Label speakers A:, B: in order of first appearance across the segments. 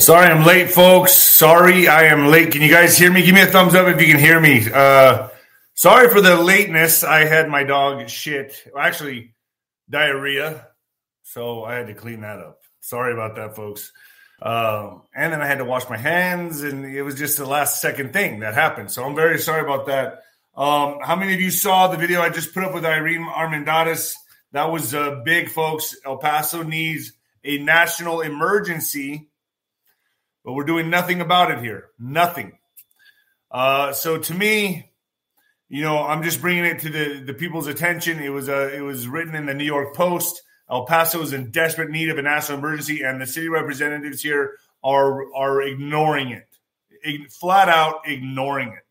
A: Sorry, I'm late, folks. Sorry, I am late. Can you guys hear me? Give me a thumbs up if you can hear me. Uh, sorry for the lateness. I had my dog shit, actually, diarrhea. So I had to clean that up. Sorry about that, folks. Um, and then I had to wash my hands, and it was just the last second thing that happened. So I'm very sorry about that. Um, how many of you saw the video I just put up with Irene Armendariz? That was uh, big, folks. El Paso needs a national emergency, but we're doing nothing about it here. Nothing. Uh, so to me, you know, I'm just bringing it to the, the people's attention. It was uh, it was written in the New York Post. El Paso is in desperate need of a national emergency, and the city representatives here are are ignoring it, flat out ignoring it,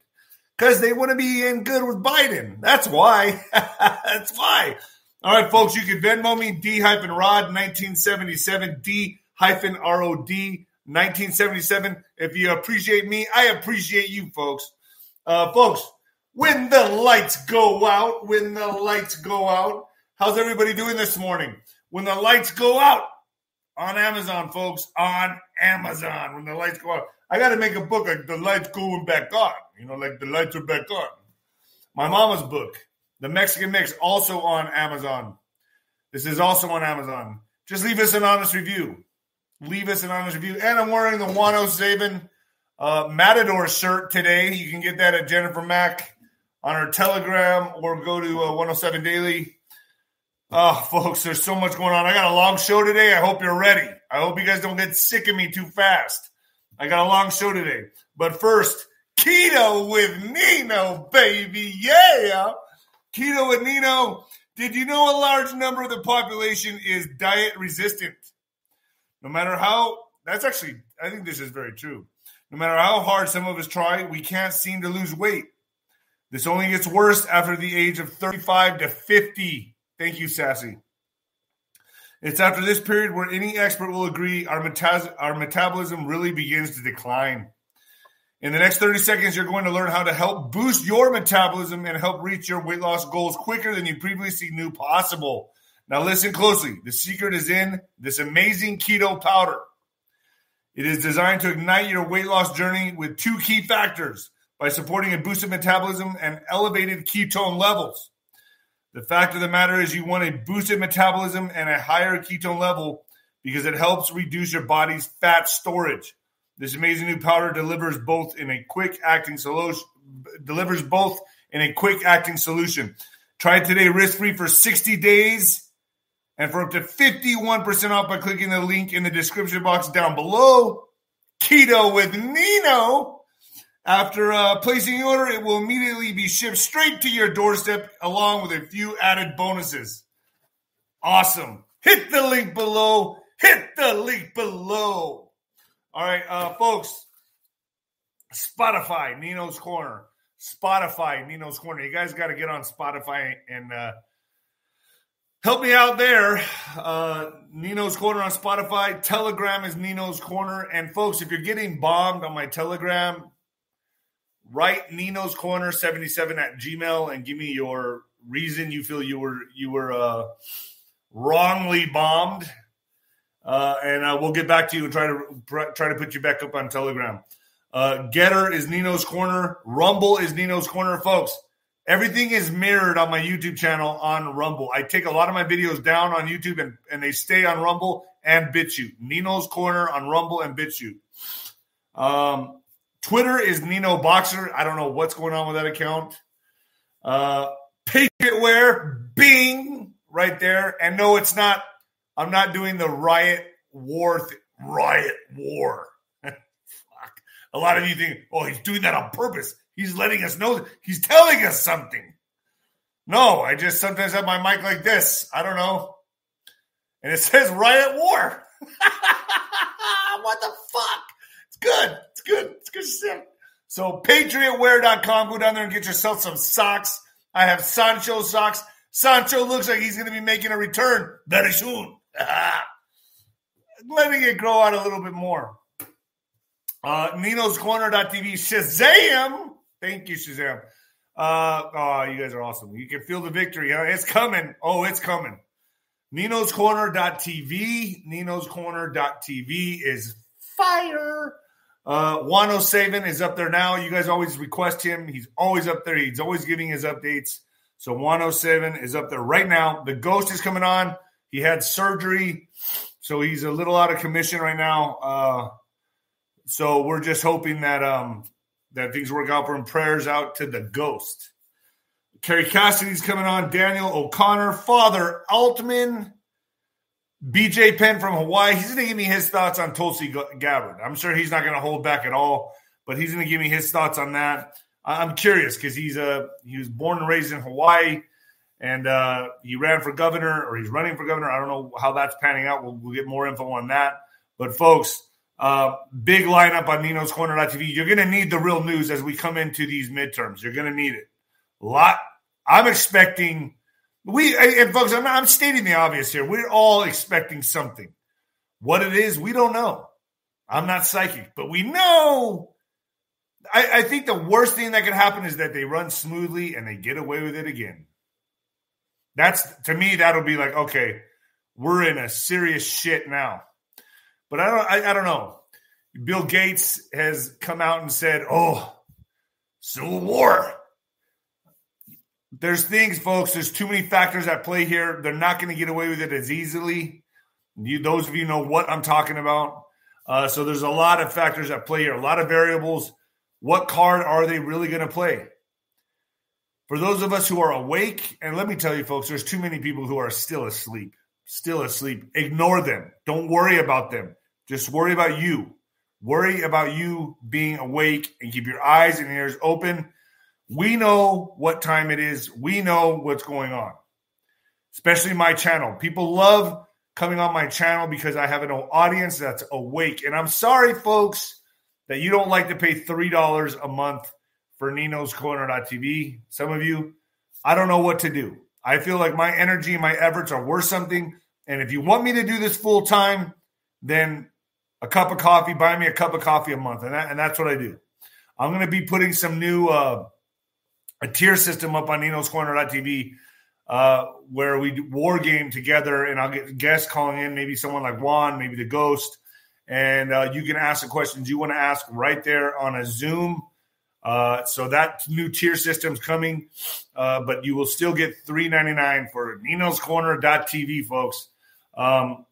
A: because they want to be in good with Biden. That's why. That's why. All right, folks, you can Venmo me D hyphen Rod 1977 D hyphen R O D 1977. If you appreciate me, I appreciate you, folks. Uh, folks, when the lights go out, when the lights go out, how's everybody doing this morning? when the lights go out on Amazon, folks, on Amazon. When the lights go out, I got to make a book like the lights going back on. You know, like the lights are back on. My mama's book, The Mexican Mix, also on Amazon. This is also on Amazon. Just leave us an honest review. Leave us an honest review. And I'm wearing the 107 uh, Matador shirt today. You can get that at Jennifer Mack on her Telegram or go to uh, 107 Daily Oh, folks, there's so much going on. I got a long show today. I hope you're ready. I hope you guys don't get sick of me too fast. I got a long show today. But first, keto with Nino, baby. Yeah. Keto with Nino. Did you know a large number of the population is diet resistant? No matter how, that's actually, I think this is very true. No matter how hard some of us try, we can't seem to lose weight. This only gets worse after the age of 35 to 50. Thank you, Sassy. It's after this period where any expert will agree our, meta- our metabolism really begins to decline. In the next 30 seconds, you're going to learn how to help boost your metabolism and help reach your weight loss goals quicker than you previously knew possible. Now, listen closely. The secret is in this amazing keto powder. It is designed to ignite your weight loss journey with two key factors by supporting a boosted metabolism and elevated ketone levels. The fact of the matter is, you want a boosted metabolism and a higher ketone level because it helps reduce your body's fat storage. This amazing new powder delivers both in a quick acting solution. Delivers both in a quick acting solution. Try it today risk free for 60 days and for up to 51% off by clicking the link in the description box down below. Keto with Nino. After uh, placing your order, it will immediately be shipped straight to your doorstep along with a few added bonuses. Awesome. Hit the link below. Hit the link below. All right, uh, folks. Spotify, Nino's Corner. Spotify, Nino's Corner. You guys got to get on Spotify and uh, help me out there. Uh, Nino's Corner on Spotify. Telegram is Nino's Corner. And folks, if you're getting bombed on my Telegram, write Nino's Corner 77 at Gmail and give me your reason you feel you were you were uh, wrongly bombed. Uh, and uh, we'll get back to you and try to try to put you back up on Telegram. Uh, GETTR is Nino's Corner. Rumble is Nino's Corner, folks. Everything is mirrored on my YouTube channel on Rumble. I take a lot of my videos down on YouTube and, and they stay on Rumble and BitChute. Nino's Corner on Rumble and BitChute. Um, Twitter is Nino Boxer. I don't know what's going on with that account. Uh, Patriot Wear, Bing, right there. And no, it's not. I'm not doing the riot war. Th- riot war. Fuck. A lot of you think, oh, he's doing that on purpose. He's letting us know. He's telling us something. No, I just sometimes have my mic like this. I don't know. And it says riot war. what the fuck? It's good. It's good. It's good shit. So patriotwear.com. Go down there and get yourself some socks. I have Sancho socks. Sancho looks like he's going to be making a return very soon. Letting it grow out a little bit more. Uh, Nino's Corner.tv. Shazam! Thank you, Shazam. Uh, oh, you guys are awesome. You can feel the victory. Huh? It's coming. Oh, it's coming. Nino's Corner.tv. Nino's Corner.tv is fire. Uh, Juan O Savin is up there now. You guys always request him. He's always up there. He's always giving his updates. So 107 is up there right now. The Ghost is coming on. He had surgery, so he's a little out of commission right now. Uh, so we're just hoping that um, that things work out for him. Prayers out to the Ghost. Kerry Cassidy's coming on. Daniel O'Connor, Father Altman, BJ Penn from Hawaii. He's going to give me his thoughts on Tulsi Gabbard. I'm sure he's not going to hold back at all, but he's going to give me his thoughts on that. I'm curious because he's a he was born and raised in Hawaii, and uh, he ran for governor or he's running for governor. I don't know how that's panning out. We'll, we'll get more info on that. But folks, uh, big lineup on Nino's Corner.tv. You're going to need the real news as we come into these midterms. You're going to need it. A lot. I'm expecting. We and folks, I'm, I'm stating the obvious here. We're all expecting something. What it is, we don't know. I'm not psychic, but we know I, I think the worst thing that could happen is that they run smoothly and they get away with it again. That's to me, that'll be like, okay, we're in a serious shit now. But I don't I, I don't know. Bill Gates has come out and said, Oh, Civil War. There's things, folks. There's too many factors at play here. They're not going to get away with it as easily. You, those of you know what I'm talking about. Uh, so there's a lot of factors at play here, a lot of variables. What card are they really going to play? For those of us who are awake, and let me tell you, folks, there's too many people who are still asleep, still asleep. Ignore them. Don't worry about them. Just worry about you. Worry about you being awake and keep your eyes and ears open. We know what time it is. We know what's going on, especially my channel. People love coming on my channel because I have an audience that's awake. And I'm sorry, folks that you don't like to pay $3 a month for Nino's Corner.tv. Some of you, I don't know what to do. I feel like my energy and my efforts are worth something. And if you want me to do this full time, then a cup of coffee, buy me a cup of coffee a month. And, that, and that's what I do. I'm going to be putting some new uh, a tier system up on Nino's Corner.tv uh, where we war game together and I'll get guests calling in, maybe someone like Juan, maybe the ghost and uh, you can ask the questions you want to ask right there on a Zoom. Uh, so that new tier system's coming, uh, but you will still get three ninety nine for Nino's Corner.tv, folks. Um,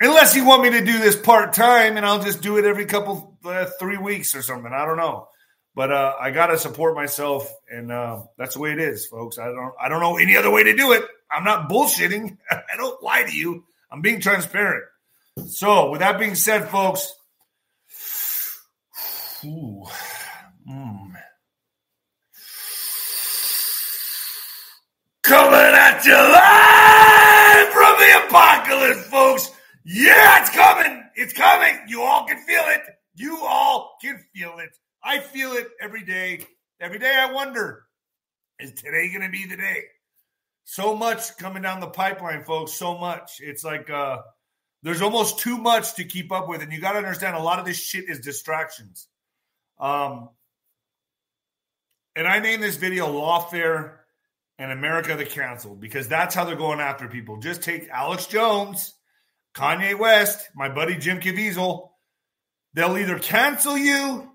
A: unless you want me to do this part time, and I'll just do it every couple uh, three weeks or something. I don't know, but uh, I got to support myself, and uh, that's the way it is, folks. I don't I don't know any other way to do it. I'm not bullshitting. I don't lie to you. I'm being transparent. So, with that being said, folks, ooh, mm. coming at you live from the apocalypse, folks. Yeah, it's coming. It's coming. You all can feel it. You all can feel it. I feel it every day. Every day I wonder, is today going to be the day? So much coming down the pipeline, folks. So much. It's like, uh, there's almost too much to keep up with, and you got to understand a lot of this shit is distractions. Um, and I named this video "Lawfare" and America the Canceled because that's how they're going after people. Just take Alex Jones, Kanye West, my buddy Jim Caviezel. They'll either cancel you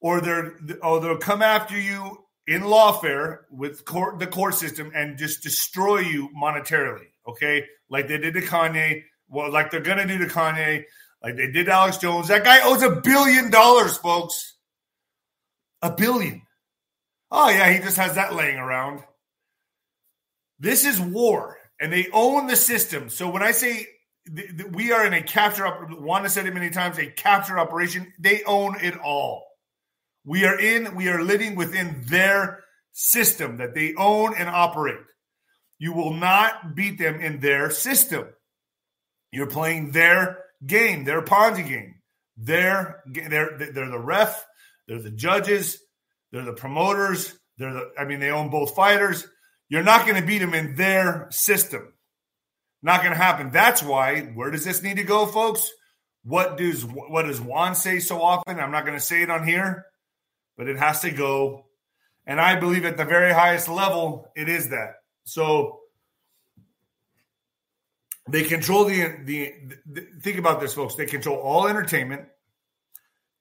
A: or they're or they'll come after you in lawfare with court, the court system and just destroy you monetarily. Okay, like they did to Kanye well, like they're gonna do to Kanye, like they did Alex Jones. That guy owes a billion dollars, folks. A billion. Oh yeah, he just has that laying around. This is war, and they own the system. So when I say th- th- we are in a capture up, Juan O said it many times, a capture operation. They own it all. We are in. We are living within their system that they own and operate. You will not beat them in their system. You're playing their game, their Ponzi game. They're they're they're the ref, they're the judges, they're the promoters, they're the I mean they own both fighters. You're not going to beat them in their system. Not going to happen. That's why where does this need to go, folks? What does what does Juan say so often? I'm not going to say it on here, but it has to go. And I believe at the very highest level, it is that. So they control the, the, the think about this, folks. They control all entertainment.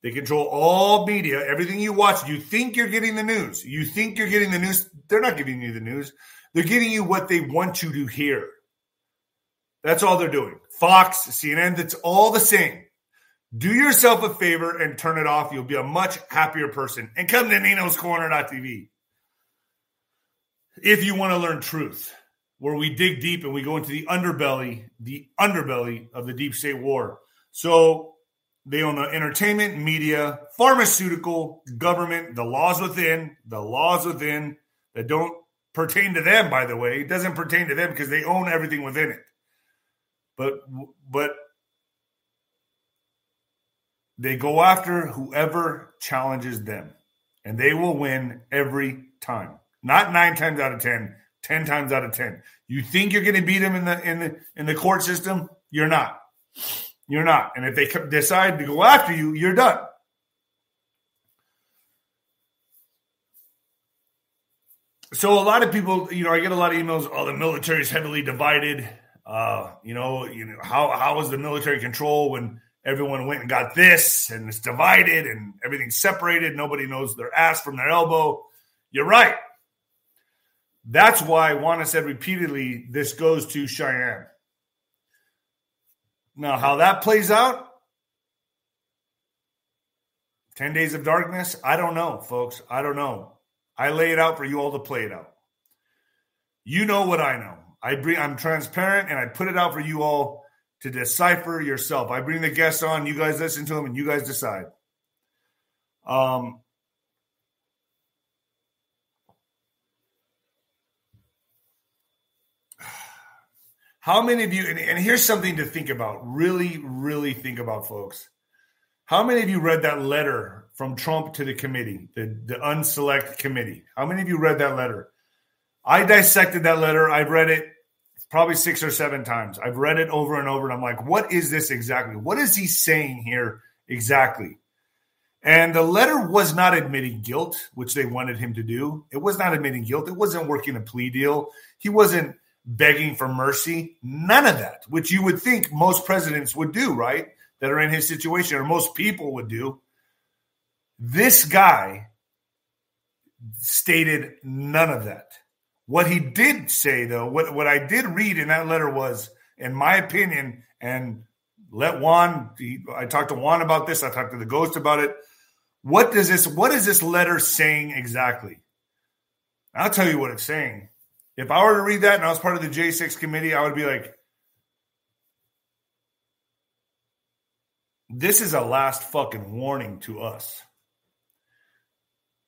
A: They control all media, everything you watch. You think you're getting the news. You think you're getting the news. They're not giving you the news. They're giving you what they want you to hear. That's all they're doing. Fox, CNN, that's all the same. Do yourself a favor and turn it off. You'll be a much happier person. And come to Nino's Corner.tv if you want to learn truth, where we dig deep and we go into the underbelly, the underbelly of the deep state war. So they own the entertainment, media, pharmaceutical, government, the laws within, the laws within that don't pertain to them, by the way. It doesn't pertain to them because they own everything within it. But but they go after whoever challenges them, and they will win every time. Not nine times out of ten, ten times out of ten. You think you're going to beat them in the in the in the court system? You're not. You're not. And if they decide to go after you, you're done. So a lot of people, you know, I get a lot of emails. Oh, the military is heavily divided. Uh, you know, you know how how was the military control when everyone went and got this and it's divided and everything's separated. Nobody knows their ass from their elbow. You're right. That's why Juan O said repeatedly, this goes to Cheyenne. Now, how that plays out, 10 days of darkness, I don't know, folks. I don't know. I lay it out for you all to play it out. You know what I know. I bring I'm transparent and I put it out for you all to decipher yourself. I bring the guests on, you guys listen to them, and you guys decide. Um, how many of you, and, and here's something to think about, really, really think about, folks. How many of you read that letter from Trump to the committee, the, the unselect committee? How many of you read that letter? I dissected that letter. I've read it probably six or seven times. I've read it over and over, and I'm like, what is this exactly? What is he saying here exactly? And the letter was not admitting guilt, which they wanted him to do. It was not admitting guilt. It wasn't working a plea deal. He wasn't begging for mercy. None of that, which you would think most presidents would do, right? That are in his situation, or most people would do. This guy stated none of that. What he did say, though, what, what I did read in that letter was, in my opinion, and let Juan, he, I talked to Juan about this, I talked to the ghost about it. What does this, what is this letter saying exactly? I'll tell you what it's saying. If I were to read that and I was part of the J6 committee, I would be like, this is a last fucking warning to us.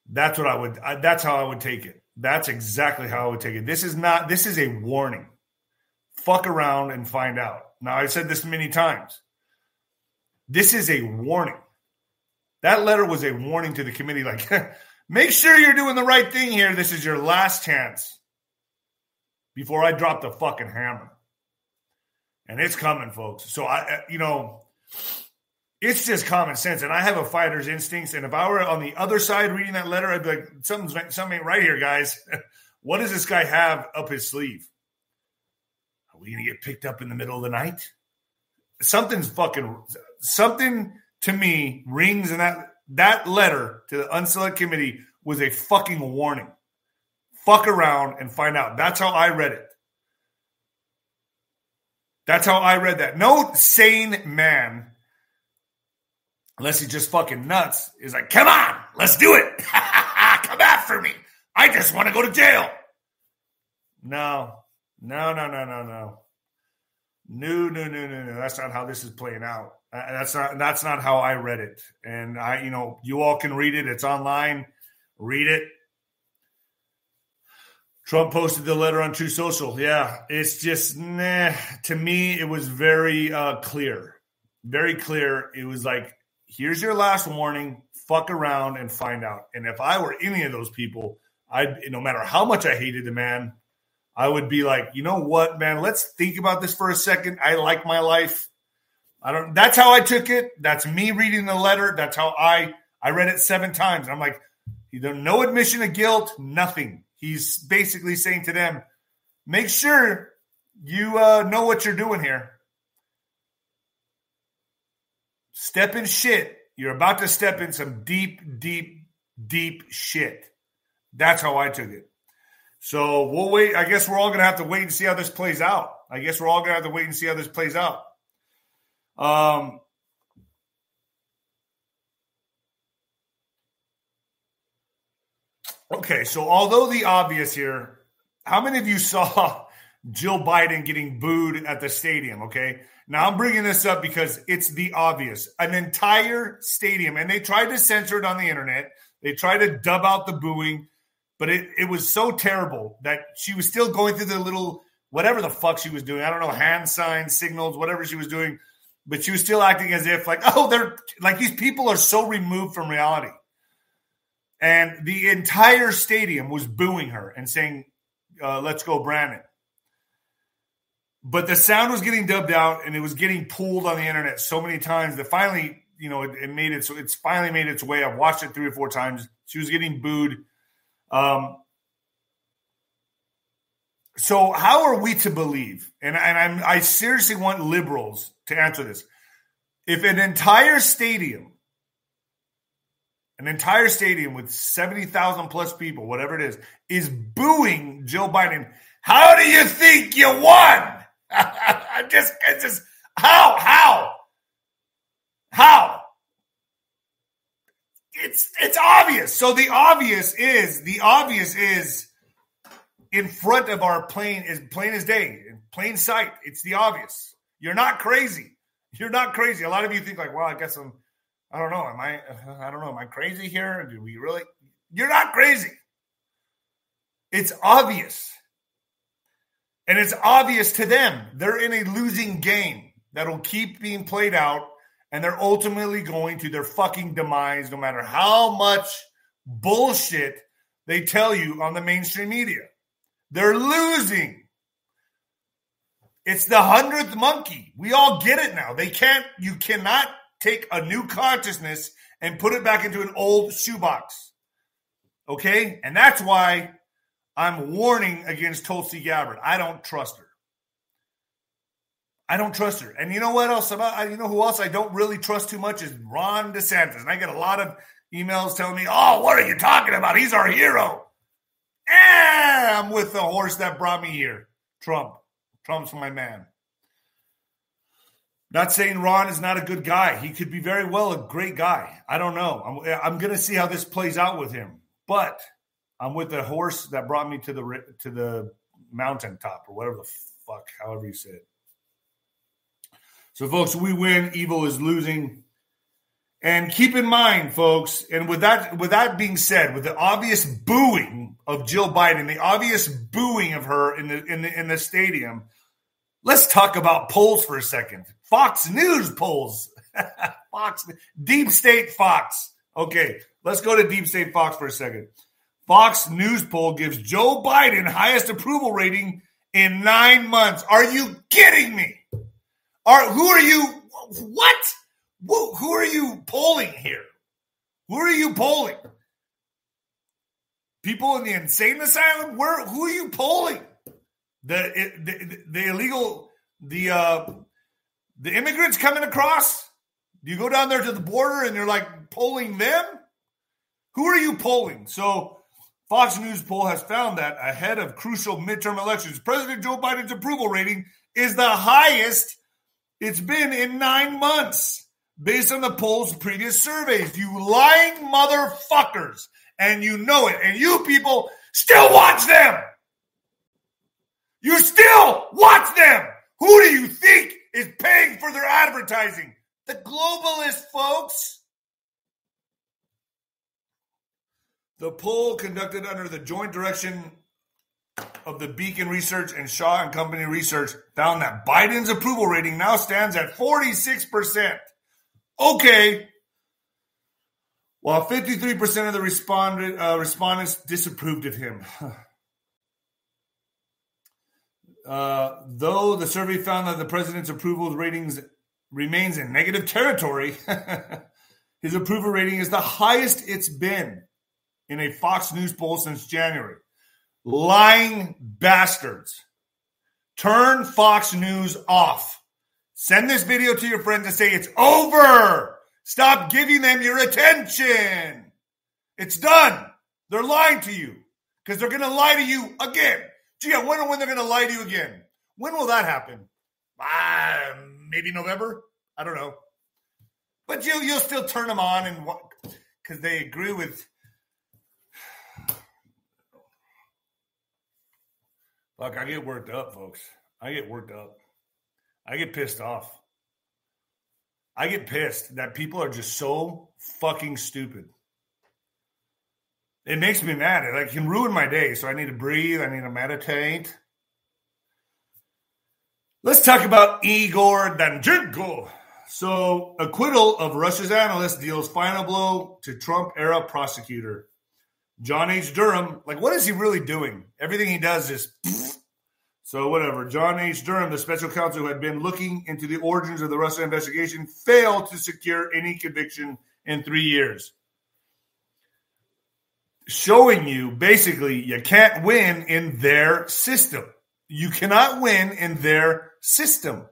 A: That's what I would, I, that's how I would take it. That's exactly how I would take it. This is not, this is a warning. Fuck around and find out. Now, I've said this many times. This is a warning. That letter was a warning to the committee like, make sure you're doing the right thing here. This is your last chance before I drop the fucking hammer. And it's coming, folks. So, I, you know, it's just common sense. And I have a fighter's instincts. And if I were on the other side reading that letter, I'd be like, something's something ain't right here, guys. what does this guy have up his sleeve? Are we gonna get picked up in the middle of the night? Something's fucking something to me rings in that that letter to the unselect committee was a fucking warning. Fuck around and find out. That's how I read it. That's how I read that. No sane man unless he's just fucking nuts, is like, come on, let's do it. come after me. I just want to go to jail. No, no, no, no, no, no. No, no, no, no, no. That's not how this is playing out. Uh, that's not that's not how I read it. And I, you know, you all can read it. It's online. Read it. Trump posted the letter on Truth Social. Yeah, it's just nah. To me, it was very uh, clear, very clear. It was like here's your last warning. Fuck around and find out. And if I were any of those people, I'd no matter how much I hated the man, I would be like, you know what, man, let's think about this for a second. I like my life. I don't that's how I took it. That's me reading the letter. That's how I I read it seven times. I'm like, no admission of guilt, nothing. He's basically saying to them, make sure you uh, know what you're doing here. Step in shit You're about to step in some deep, deep, deep shit. That's how I took it. So we'll wait. I guess we're all going to have to wait and see how this plays out. I guess we're all going to have to wait and see how this plays out. Um, okay, so although the obvious here, how many of you saw Jill Biden getting booed at the stadium? Okay, now I'm bringing this up because it's the obvious. An entire stadium, and they tried to censor it on the internet. They tried to dub out the booing, but it, it was so terrible that she was still going through the little whatever the fuck she was doing. I don't know, hand signs, signals, whatever she was doing, but she was still acting as if like, oh, they're like these people are so removed from reality. And the entire stadium was booing her and saying, uh, let's go, Brandon but the sound was getting dubbed out and it was getting pulled on the internet so many times that finally, you know, it, it, made it so it's finally made its way. I've watched it three or four times. She was getting booed. Um, so how are we to believe? And, and I'm, I seriously want liberals to answer this. If an entire stadium, an entire stadium with 70,000 plus people, whatever it is, is booing Joe Biden, how do you think you won? I just, it's just, how, how, how? It's, it's obvious. So the obvious is, the obvious is in front of our plain, is plain as day, in plain sight. It's the obvious. You're not crazy. You're not crazy. A lot of you think like, well, I guess I'm, I don't know. Am I, I don't know. Am I crazy here? Do we really? You're not crazy. It's obvious. And it's obvious to them. They're in a losing game that'll keep being played out. And they're ultimately going to their fucking demise, no matter how much bullshit they tell you on the mainstream media. They're losing. It's the hundredth monkey. We all get it now. They can't, you cannot take a new consciousness and put it back into an old shoebox. Okay? And that's why I'm warning against Tulsi Gabbard. I don't trust her. I don't trust her. And you know what else about you know who else I don't really trust too much is Ron DeSantis. And I get a lot of emails telling me, "Oh, what are you talking about? He's our hero." And I'm with the horse that brought me here. Trump. Trump's my man. Not saying Ron is not a good guy. He could be very well a great guy. I don't know. I'm, I'm going to see how this plays out with him. But I'm with the horse that brought me to the to the mountaintop or whatever the fuck, however you say it. So, folks, we win. Evil is losing. And keep in mind, folks, and with that with that being said, with the obvious booing of Jill Biden, the obvious booing of her in the in the in the stadium, let's talk about polls for a second. Fox News polls. Fox Deep State Fox. Okay, let's go to Deep State Fox for a second. Fox News poll gives Joe Biden highest approval rating in nine months. Are you kidding me? Are who are you? What? Who, who are you polling here? Who are you polling? People in the insane asylum? Where? Who are you polling? The the, the illegal the uh, the immigrants coming across? You go down there to the border and you're like polling them? Who are you polling? So Fox News poll has found that ahead of crucial midterm elections, President Joe Biden's approval rating is the highest it's been in nine months, based on the poll's previous surveys. You lying motherfuckers. And you know it. And you people still watch them. You still watch them. Who do you think is paying for their advertising? The globalist folks. The poll conducted under the joint direction of the Beacon Research and Shaw and Company Research found that Biden's approval rating now stands at 46%. Okay. While 53% of the uh, respondents disapproved of him. Uh, though the survey found that the president's approval ratings remains in negative territory, his approval rating is the highest it's been in a Fox News poll since January. Lying bastards. Turn Fox News off. Send this video to your friends and say it's over. Stop giving them your attention. It's done. They're lying to you because they're going to lie to you again. Gee, I wonder when they're going to lie to you again. When will that happen? Uh, maybe November. I don't know. But you'll you'll still turn them on and what because they agree with. Look, I get worked up, folks. I get worked up. I get pissed off. I get pissed that people are just so fucking stupid. It makes me mad. It like, can ruin my day. So I need to breathe. I need to meditate. Let's talk about Igor Danchenko. So, acquittal of Russia's analyst deals final blow to Trump era prosecutor. John H. Durham, like, what is he really doing? Everything he does is. So, whatever. John H. Durham, the special counsel who had been looking into the origins of the Russia investigation, failed to secure any conviction in three years. Showing you basically you can't win in their system. You cannot win in their system.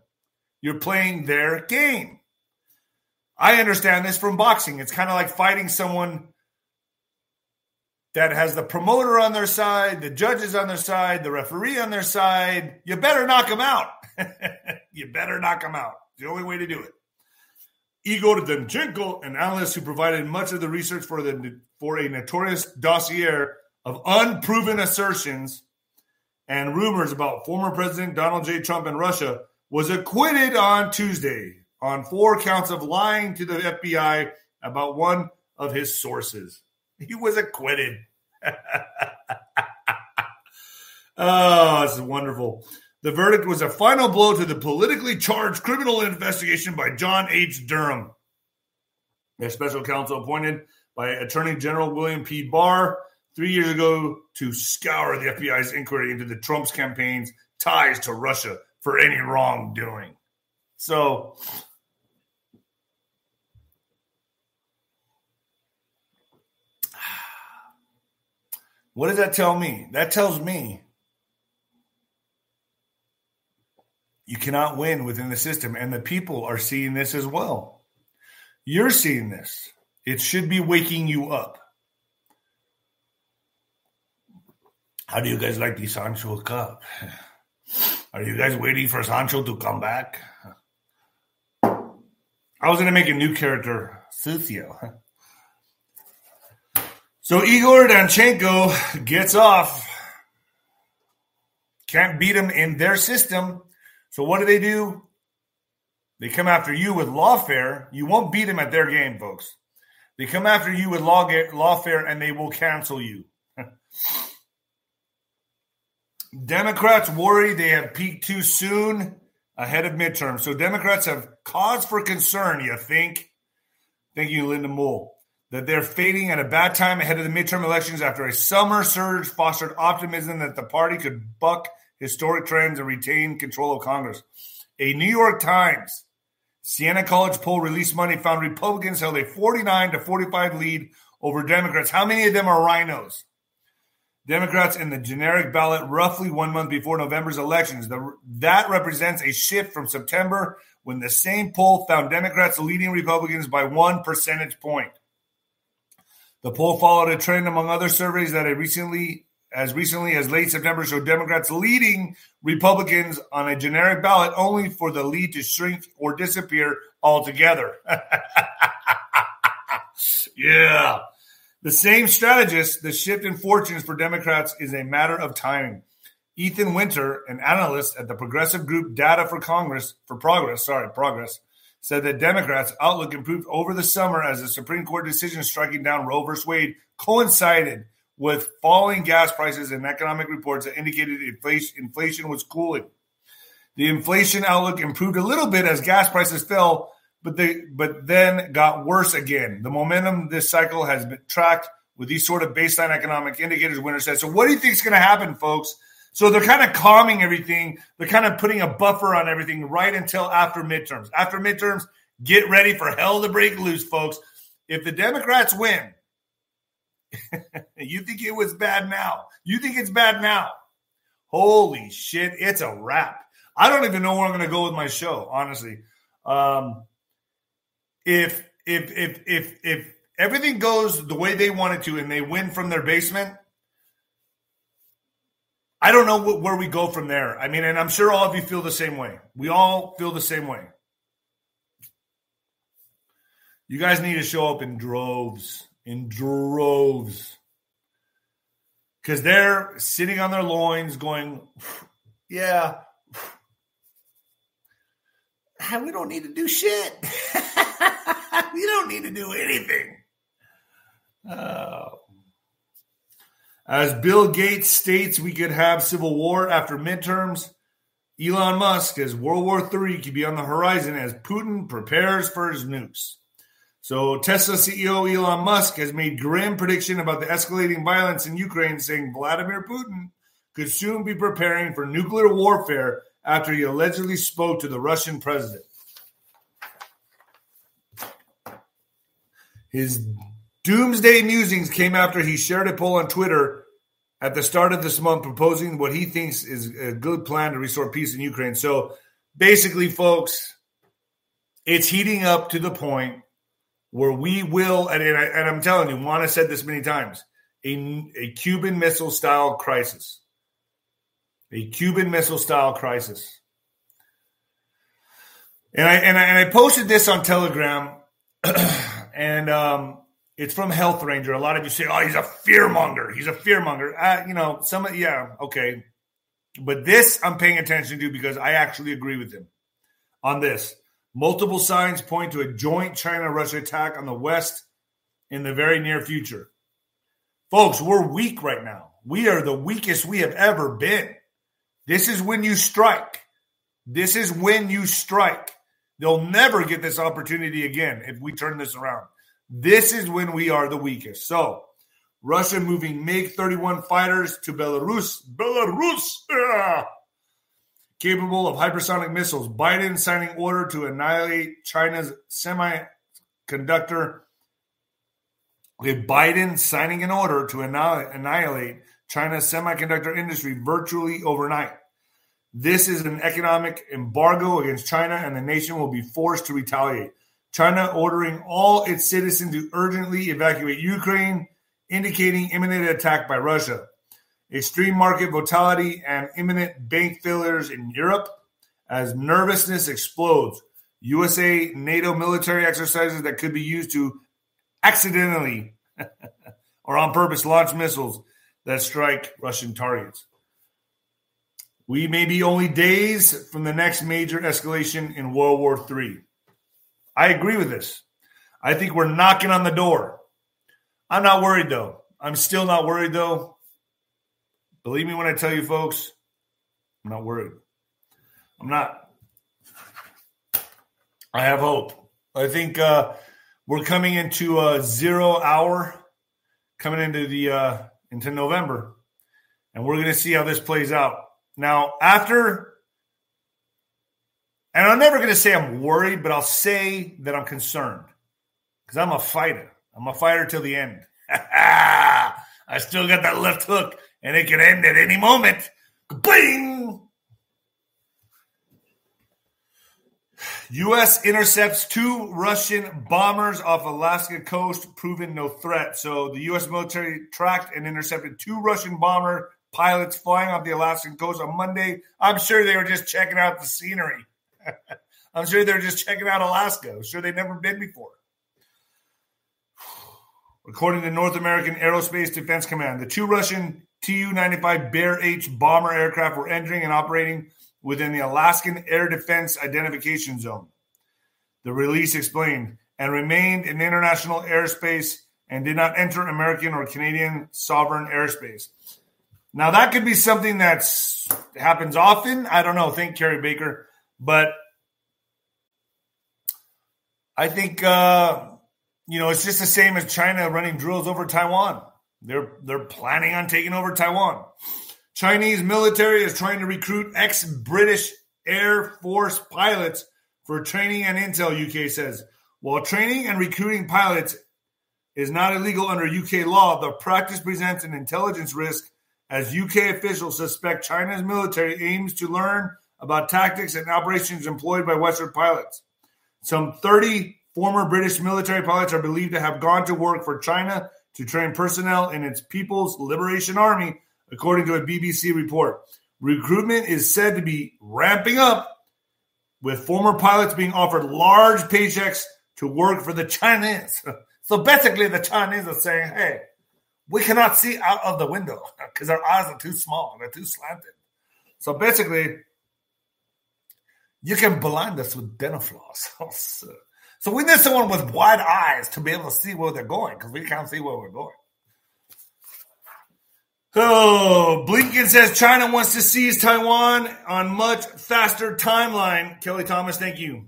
A: You're playing their game. I understand this from boxing. It's kind of like fighting someone that has the promoter on their side, the judges on their side, the referee on their side. You better knock them out. you better knock them out. It's the only way to do it. Igor Danchenko, an analyst who provided much of the research for the for a notorious dossier of unproven assertions and rumors about former President Donald J. Trump and Russia, was acquitted on Tuesday on four counts of lying to the FBI about one of his sources. He was acquitted. oh, this is wonderful. The verdict was a final blow to the politically charged criminal investigation by John H. Durham, a special counsel appointed by Attorney General William P. Barr three years ago to scour the FBI's inquiry into the Trump's campaign's ties to Russia for any wrongdoing. So, what does that tell me? That tells me you cannot win within the system, and the people are seeing this as well. You're seeing this. It should be waking you up. How do you guys like the Sancho Cup? Are you guys waiting for Sancho to come back? I was going to make a new character, Sucio. So Igor Danchenko gets off. Can't beat him in their system. So what do they do? They come after you with lawfare. You won't beat them at their game, folks. They come after you with law lawfare and they will cancel you. Democrats worry they have peaked too soon ahead of midterms. So Democrats have cause for concern, you think? Thank you, Linda Moore. That they're fading at a bad time ahead of the midterm elections after a summer surge fostered optimism that the party could buck historic trends and retain control of Congress. A New York Times Siena College poll released Monday found Republicans held a 49 to 45 lead over Democrats. How many of them are rhinos? Democrats in the generic ballot roughly one month before November's elections. The, that represents a shift from September when the same poll found Democrats leading Republicans by one percentage point. The poll followed a trend among other surveys that recently, as recently as late September, showed Democrats leading Republicans on a generic ballot only for the lead to shrink or disappear altogether. yeah. The same strategist, the shift in fortunes for Democrats is a matter of timing. Ethan Winter, an analyst at the progressive group Data for Congress for Progress, sorry, Progress, said that Democrats' outlook improved over the summer as the Supreme Court decision striking down Roe v. Wade coincided with falling gas prices and economic reports that indicated inflation was cooling. The inflation outlook improved a little bit as gas prices fell, but they but then got worse again. The momentum this cycle has been tracked with these sort of baseline economic indicators. Winter said. So, what do you think is going to happen, folks? So they're kind of calming everything. They're kind of putting a buffer on everything right until after midterms. After midterms, get ready for hell to break loose, folks. If the Democrats win, you think it was bad now? You think it's bad now? Holy shit, it's a wrap. I don't even know where I'm going to go with my show, honestly. Um, if if if if if everything goes the way they want it to and they win from their basement, I don't know where we go from there. I mean, and I'm sure all of you feel the same way. We all feel the same way. You guys need to show up in droves, in droves. Because they're sitting on their loins going, yeah, we don't need to do shit. we don't need to do anything. Oh. As Bill Gates states, we could have civil war after midterms. Elon Musk as World War III could be on the horizon as Putin prepares for his nukes. So Tesla CEO Elon Musk has made grim prediction about the escalating violence in Ukraine, saying Vladimir Putin could soon be preparing for nuclear warfare after he allegedly spoke to the Russian president. His doomsday musings came after he shared a poll on Twitter at the start of this month proposing what he thinks is a good plan to restore peace in Ukraine. So basically, folks, it's heating up to the point where we will, and, and, I, I'm telling you, Juan has said this many times, a, a Cuban Missile style crisis. A Cuban Missile style crisis. And I, and I, and I posted this on Telegram, and um, it's from Health Ranger. A lot of you say, "Oh, he's a fearmonger. He's a fearmonger." Uh, you know, some yeah, okay, but this I'm paying attention to because I actually agree with him on this. Multiple signs point to a joint China Russia attack on the West in the very near future. Folks, we're weak right now. We are the weakest we have ever been. This is when you strike. This is when you strike. They'll never get this opportunity again if we turn this around. This is when we are the weakest. So, Russia moving MiG 31 fighters to Belarus. Belarus! Capable of hypersonic missiles. Biden signing order to annihilate China's semiconductor. Okay, Biden signing an order to annihilate China's semiconductor industry virtually overnight. This is an economic embargo against China, and the nation will be forced to retaliate. China ordering all its citizens to urgently evacuate Ukraine, indicating imminent attack by Russia extreme market volatility, and imminent bank failures in Europe as nervousness explodes. USA NATO military exercises that could be used to accidentally or on purpose launch missiles that strike Russian targets. We may be only days from the next major escalation in World War III. I agree with this. I think we're knocking on the door. I'm not worried though. I'm still not worried though. Believe me when I tell you, folks, I'm not worried. I'm not. I have hope. I think uh, we're coming into a zero hour, coming into the uh, into November, and we're going to see how this plays out. Now, after, and I'm never going to say I'm worried, but I'll say that I'm concerned because I'm a fighter. I'm a fighter till the end. I still got that left hook and it could end at any moment. Bing! U.S. intercepts two Russian bombers off Alaska coast, proving no threat. So the U.S. military tracked and intercepted two Russian bomber pilots flying off the Alaskan coast on Monday. I'm sure they were just checking out the scenery. I'm sure they're just checking out Alaska. I'm sure they've never been before. According to North American Aerospace Defense Command, the two Russian Tu 95 Bear H bomber aircraft were entering and operating within the Alaskan Air Defense Identification Zone. The release explained and remained in international airspace and did not enter American or Canadian sovereign airspace. Now that could be something that happens often. I don't know. Think Carrie Baker, but I think uh, you know it's just the same as China running drills over Taiwan. They're they're planning on taking over Taiwan. Chinese military is trying to recruit ex-British Air Force pilots for training and intel, UK says. While training and recruiting pilots is not illegal under UK law, the practice presents an intelligence risk as UK officials suspect China's military aims to learn about tactics and operations employed by Western pilots. Some 30 former British military pilots are believed to have gone to work for China to train personnel in its People's Liberation Army, according to a BBC report. Recruitment is said to be ramping up, with former pilots being offered large paychecks to work for the Chinese. So basically, the Chinese are saying, hey, we cannot see out of the window because our eyes are too small, they're too slanted. So basically, you can blind us with dental floss. Oh, so we need someone with wide eyes to be able to see where they're going because we can't see where we're going. Oh, Blinken says China wants to seize Taiwan on much faster timeline. Kelly Thomas, thank you.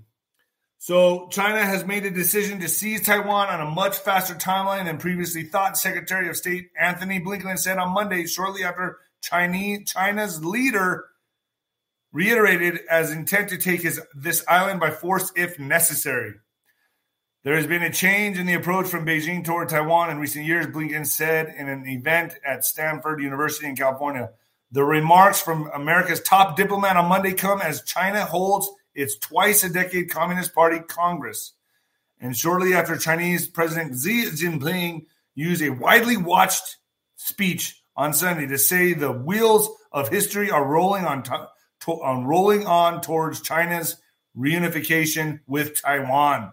A: So China has made a decision to seize Taiwan on a much faster timeline than previously thought. Secretary of State Antony Blinken said on Monday, shortly after Chinese, China's leader reiterated as intent to take his, this island by force if necessary. There has been a change in the approach from Beijing toward Taiwan in recent years, Blinken said in an event at Stanford University in California. The remarks from America's top diplomat on Monday come as China holds its twice a decade Communist Party Congress. And shortly after Chinese President Xi Jinping used a widely watched speech on Sunday to say the wheels of history are rolling on, to, on rolling on towards China's reunification with Taiwan.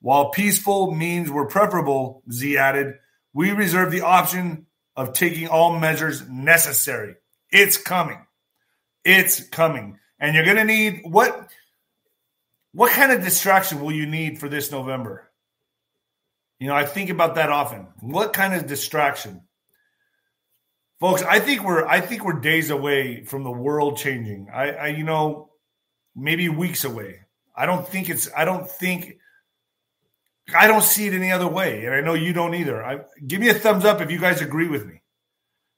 A: While peaceful means were preferable, Xi added, we reserve the option of taking all measures necessary. It's coming. It's coming. And you're going to need what what kind of distraction will you need for this November? You know, I think about that often. What kind of distraction? Folks, I think we're I think we're days away from the world changing. I, I you know, maybe weeks away. I don't think it's I don't think I don't see it any other way, and I know you don't either. I, give me a thumbs up if you guys agree with me,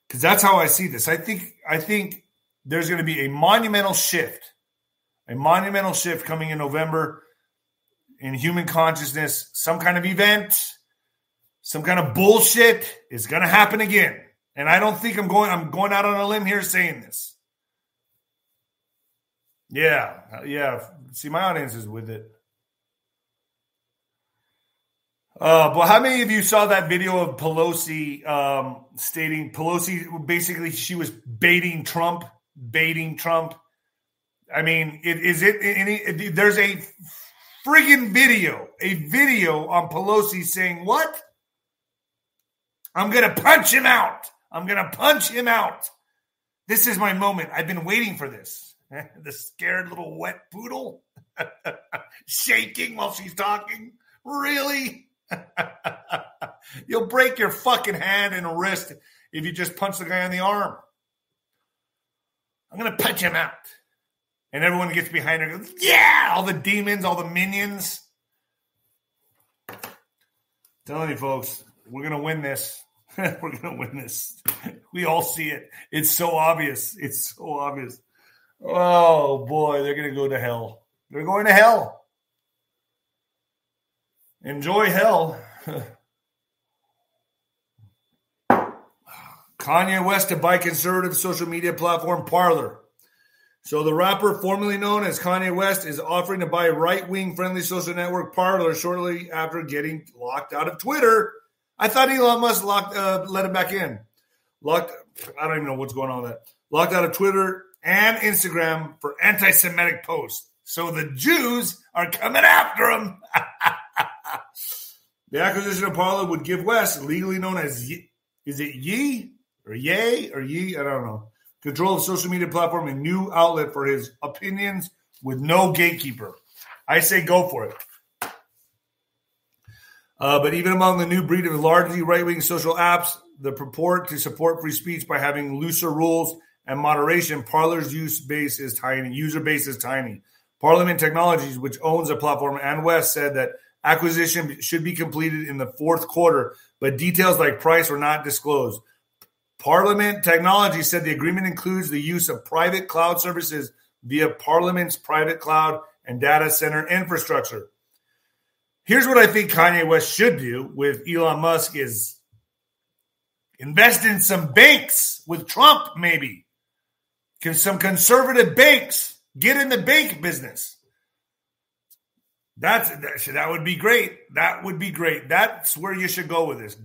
A: because that's how I see this. I think I think there's going to be a monumental shift, a monumental shift coming in November in human consciousness. Some kind of event, some kind of bullshit is going to happen again, and I don't think I'm going. I'm going out on a limb here saying this. Yeah, yeah. See, my audience is with it. Uh, but how many of you saw that video of Pelosi um, stating Pelosi basically she was baiting Trump, baiting Trump? I mean, it, is it any? There's a friggin' video, a video on Pelosi saying what? I'm gonna punch him out. I'm gonna punch him out. This is my moment. I've been waiting for this. the scared little wet poodle shaking while she's talking. Really? You'll break your fucking hand and wrist if you just punch the guy on the arm. I'm going to punch him out. And everyone gets behind her goes, Yeah, all the demons, all the minions. Telling you, folks, we're going to win this. we're going to win this. We all see it. It's so obvious. It's so obvious. Oh, boy, they're going to go to hell. They're going to hell. Enjoy hell. Kanye West to buy conservative social media platform Parler. So the rapper formerly known as Kanye West is offering to buy right-wing friendly social network Parler shortly after getting locked out of Twitter. I thought Elon Musk locked uh, let him back in. Locked I don't even know what's going on with that. Locked out of Twitter and Instagram for anti-Semitic posts. So the Jews are coming after him. The acquisition of Parler would give West, legally known as Ye, is it Ye or Yay or Ye? I don't know. Control of social media platform and new outlet for his opinions with no gatekeeper. I say go for it. Uh, but even among the new breed of largely right wing social apps, the purport to support free speech by having looser rules and moderation, Parler's use base is tiny. User base is tiny. Parlement Technologies, which owns the platform, and West said that Acquisition should be completed in the fourth quarter, but details like price were not disclosed. Parlement Technology said the agreement includes the use of private cloud services via Parlement's private cloud and data center infrastructure. Here's what I think Kanye West should do with Elon Musk is invest in some banks with Trump, maybe. Can some conservative banks. Get in the bank business. That's that, that would be great. That would be great. That's where you should go with this.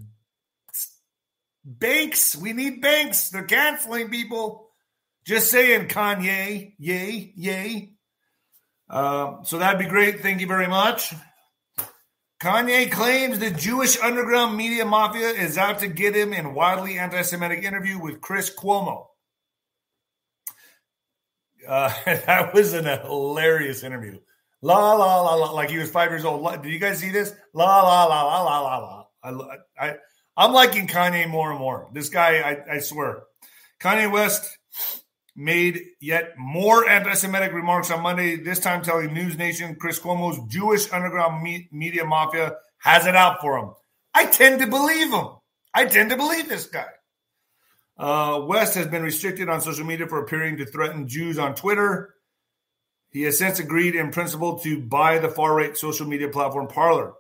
A: Banks, we need banks. They're canceling people. Just saying, Kanye, yay, yay. Uh, so that'd be great. Thank you very much. Kanye claims the Jewish underground media mafia is out to get him in wildly anti Semitic interview with Chris Cuomo. Uh, that was an hilarious interview. La la la la, like he was five years old. Did you guys see this? La la la la la la la. I, I, I'm liking Kanye more and more. This guy, I, I swear. Kanye West made yet more anti-Semitic remarks on Monday. This time, telling News Nation Chris Cuomo's Jewish underground me- media mafia has it out for him. I tend to believe him. I tend to believe this guy. Uh, West has been restricted on social media for appearing to threaten Jews on Twitter. He has since agreed in principle to buy the far right social media platform Parler.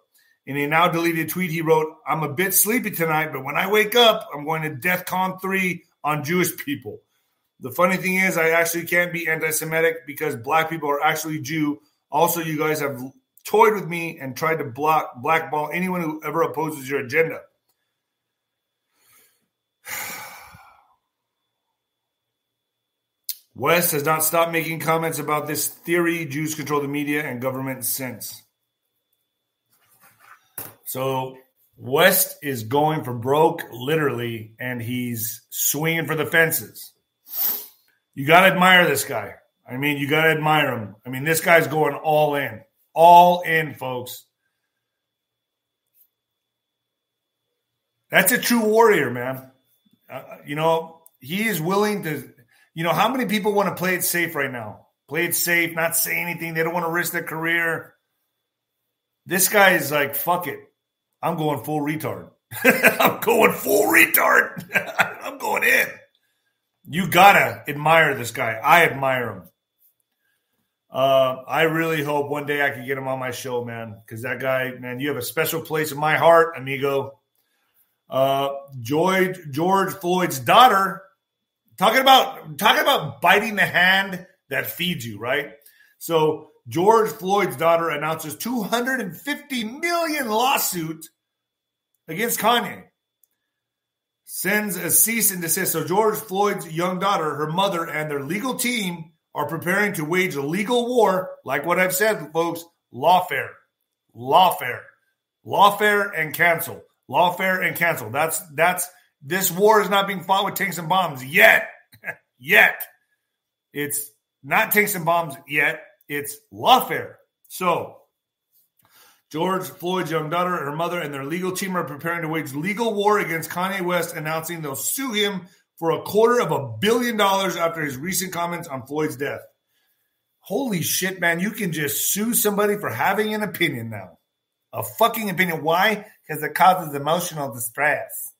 A: In a now deleted tweet, he wrote, I'm a bit sleepy tonight, but when I wake up, I'm going to DEF CON 3 on Jewish people. The funny thing is, I actually can't be anti Semitic because black people are actually Jew. Also, you guys have toyed with me and tried to block blackball anyone who ever opposes your agenda. West has not stopped making comments about this theory Jews control the media and government since. So West is going for broke, literally, and he's swinging for the fences. You got to admire this guy. I mean, you got to admire him. I mean, this guy's going all in, all in, folks. That's a true warrior, man. Uh, you know, he is willing to, you know, how many people want to play it safe right now? Play it safe, not say anything. They don't want to risk their career. This guy is like, fuck it. I'm going full retard. I'm going full retard. I'm going in. You gotta admire this guy. I admire him. Uh, I really hope one day I can get him on my show, man. Because that guy, man, you have a special place in my heart, amigo. Uh, George George Floyd's daughter, talking about talking about biting the hand that feeds you, right? So George Floyd's daughter announces 250 million lawsuit against Kanye. Sends a cease and desist. So George Floyd's young daughter, her mother, and their legal team are preparing to wage a legal war, like what I've said, folks. Lawfare, lawfare, lawfare, and cancel. Lawfare and cancel. That's that's this war is not being fought with tanks and bombs yet. yet. It's not tanks and bombs yet. It's lawfare. So George Floyd's young daughter, her mother, and their legal team are preparing to wage legal war against Kanye West, announcing they'll sue him for a quarter of a billion dollars after his recent comments on Floyd's death. Holy shit, man. You can just sue somebody for having an opinion now. A fucking opinion. Why? Because it causes emotional distress.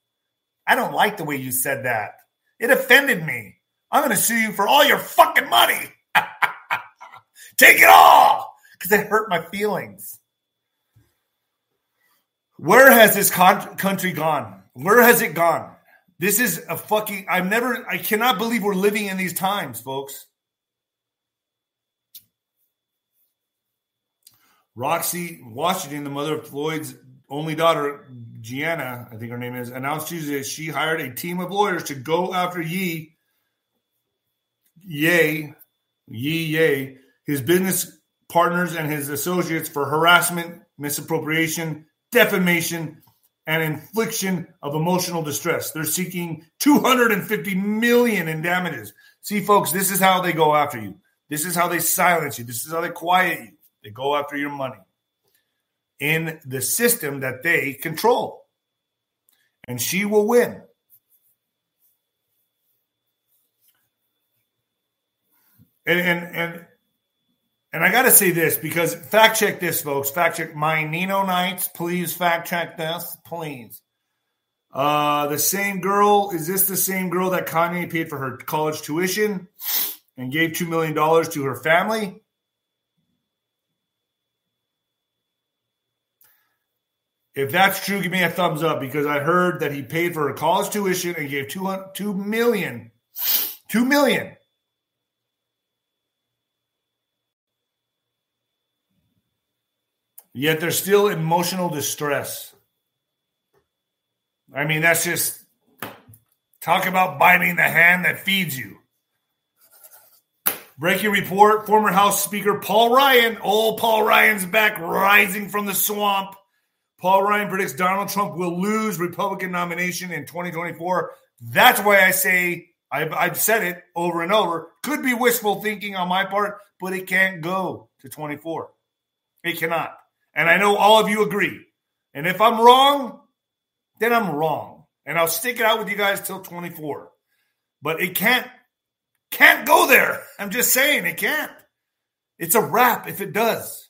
A: I don't like the way you said that. It offended me. I'm going to sue you for all your fucking money. Take it all because it hurt my feelings. Where has this con- country gone? Where has it gone? This is a fucking. I've never. I cannot believe we're living in these times, folks. Roxie Washington, the mother of Floyd's only daughter, Gianna, I think her name is, announced Tuesday she hired a team of lawyers to go after Ye, Ye, Ye, Ye, his business partners and his associates for harassment, misappropriation, defamation, and infliction of emotional distress. They're seeking 250 million in damages. See, folks, this is how they go after you. This is how they silence you. This is how they quiet you. They go after your money in the system that they control. And she will win. And and and and I got to say this because fact check this, folks. Fact check my Nino Nights. Please fact check this, please. Uh, the same girl is this the same girl that Kanye paid for her college tuition and gave two million dollars to her family? If that's true, give me a thumbs up because I heard that he paid for her college tuition and gave two two million, two million Yet there's still emotional distress. I mean, that's just talk about biting the hand that feeds you. Breaking report former House Speaker Paul Ryan, old Paul Ryan's back, rising from the swamp. Paul Ryan predicts Donald Trump will lose Republican nomination in 2024. That's why I say I've, I've said it over and over. Could be wishful thinking on my part, but it can't go to 24. It cannot. And I know all of you agree. And if I'm wrong, then I'm wrong. And I'll stick it out with you guys till 24. But it can't can't go there. I'm just saying it can't. It's a wrap if it does.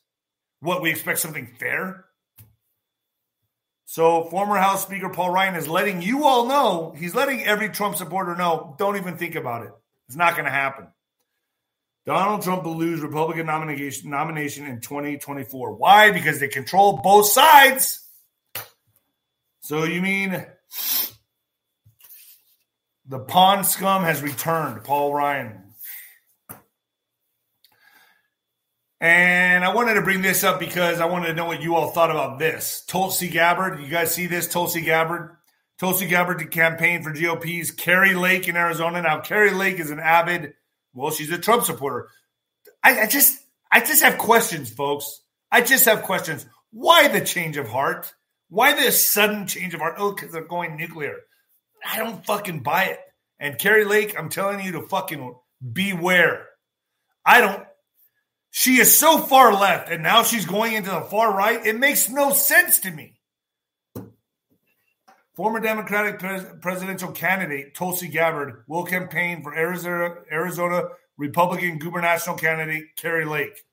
A: What we expect something fair? So, former House Speaker Paul Ryan is letting you all know, he's letting every Trump supporter know, don't even think about it. It's not going to happen. Donald Trump will lose Republican nomination, nomination in 2024. Why? Because they control both sides. So, you mean the pond scum has returned, Paul Ryan. And I wanted to bring this up because I wanted to know what you all thought about this. Tulsi Gabbard, you guys see this? Tulsi Gabbard. Tulsi Gabbard to campaign for GOP's Kari Lake in Arizona. Now, Kari Lake is an avid, well, she's a Trump supporter. I, I just, I just have questions, folks. I just have questions. Why the change of heart? Why this sudden change of heart? Oh, because they're going nuclear. I don't fucking buy it. And Kari Lake, I'm telling you to fucking beware. I don't. She is so far left, and now she's going into the far right. It makes no sense to me. Former Democratic pres- presidential candidate Tulsi Gabbard will campaign for Arizona, Arizona Republican gubernatorial candidate Kari Lake.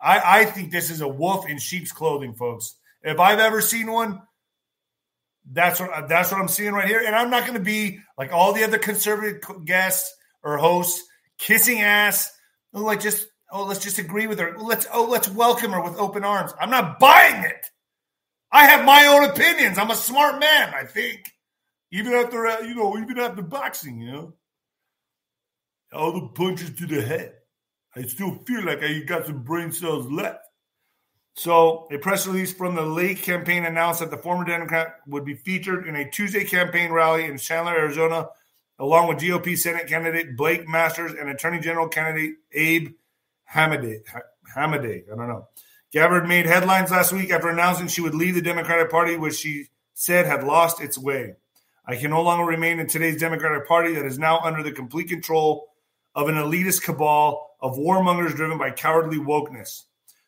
A: I, I think this is a wolf in sheep's clothing, folks. If I've ever seen one, that's what that's what I'm seeing right here. And I'm not going to be like all the other conservative guests or hosts kissing ass, like just oh let's just agree with her. Let's oh let's welcome her with open arms. I'm not buying it. I have my own opinions. I'm a smart man. I think even after uh, you know even after boxing, you know, all the punches to the head, I still feel like I got some brain cells left. So, a press release from the Lake campaign announced that the former Democrat would be featured in a Tuesday campaign rally in Chandler, Arizona, along with GOP Senate candidate Blake Masters and Attorney General candidate Abe Hamadeh. Hamadeh, I don't know. Gabbard made headlines last week after announcing she would leave the Democratic Party, which she said had lost its way. I can no longer remain in today's Democratic Party that is now under the complete control of an elitist cabal of warmongers driven by cowardly wokeness